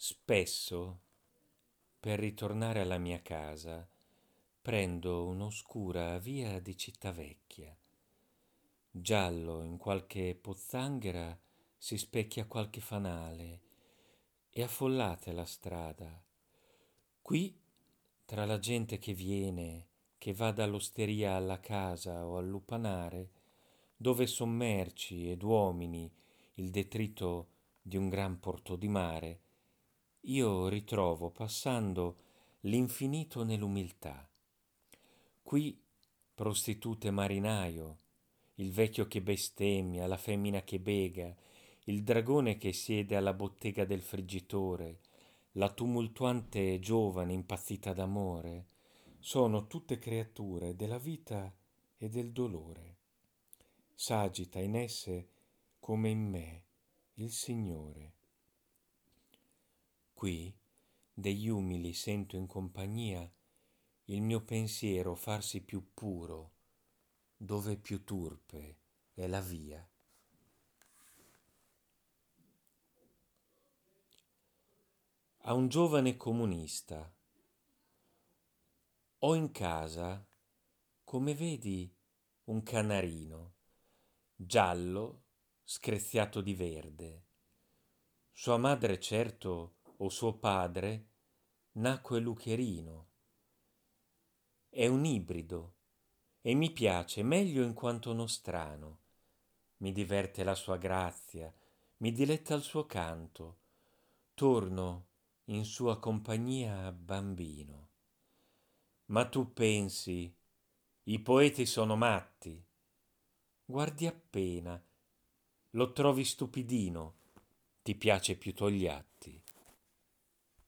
Spesso, per ritornare alla mia casa, prendo un'oscura via di città vecchia. Giallo in qualche pozzanghera si specchia qualche fanale e affollata è la strada. Qui, tra la gente che viene, che va dall'osteria alla casa o al lupanare, dove sommerci ed uomini il detrito di un gran porto di mare, io ritrovo passando l'infinito nell'umiltà. Qui prostitute marinaio, il vecchio che bestemmia, la femmina che bega, il dragone che siede alla bottega del friggitore, la tumultuante giovane impazzita d'amore, sono tutte creature della vita e del dolore. S'agita in esse come in me il Signore. Qui degli umili sento in compagnia il mio pensiero farsi più puro, dove più turpe è la via. A un giovane comunista. Ho in casa, come vedi, un canarino, giallo, screziato di verde. Sua madre, certo, o suo padre nacque Lucherino. È un ibrido e mi piace meglio in quanto nostrano. Mi diverte la sua grazia, mi diletta il suo canto. Torno in sua compagnia bambino. Ma tu pensi, i poeti sono matti. Guardi appena, lo trovi stupidino, ti piace più Togliatti.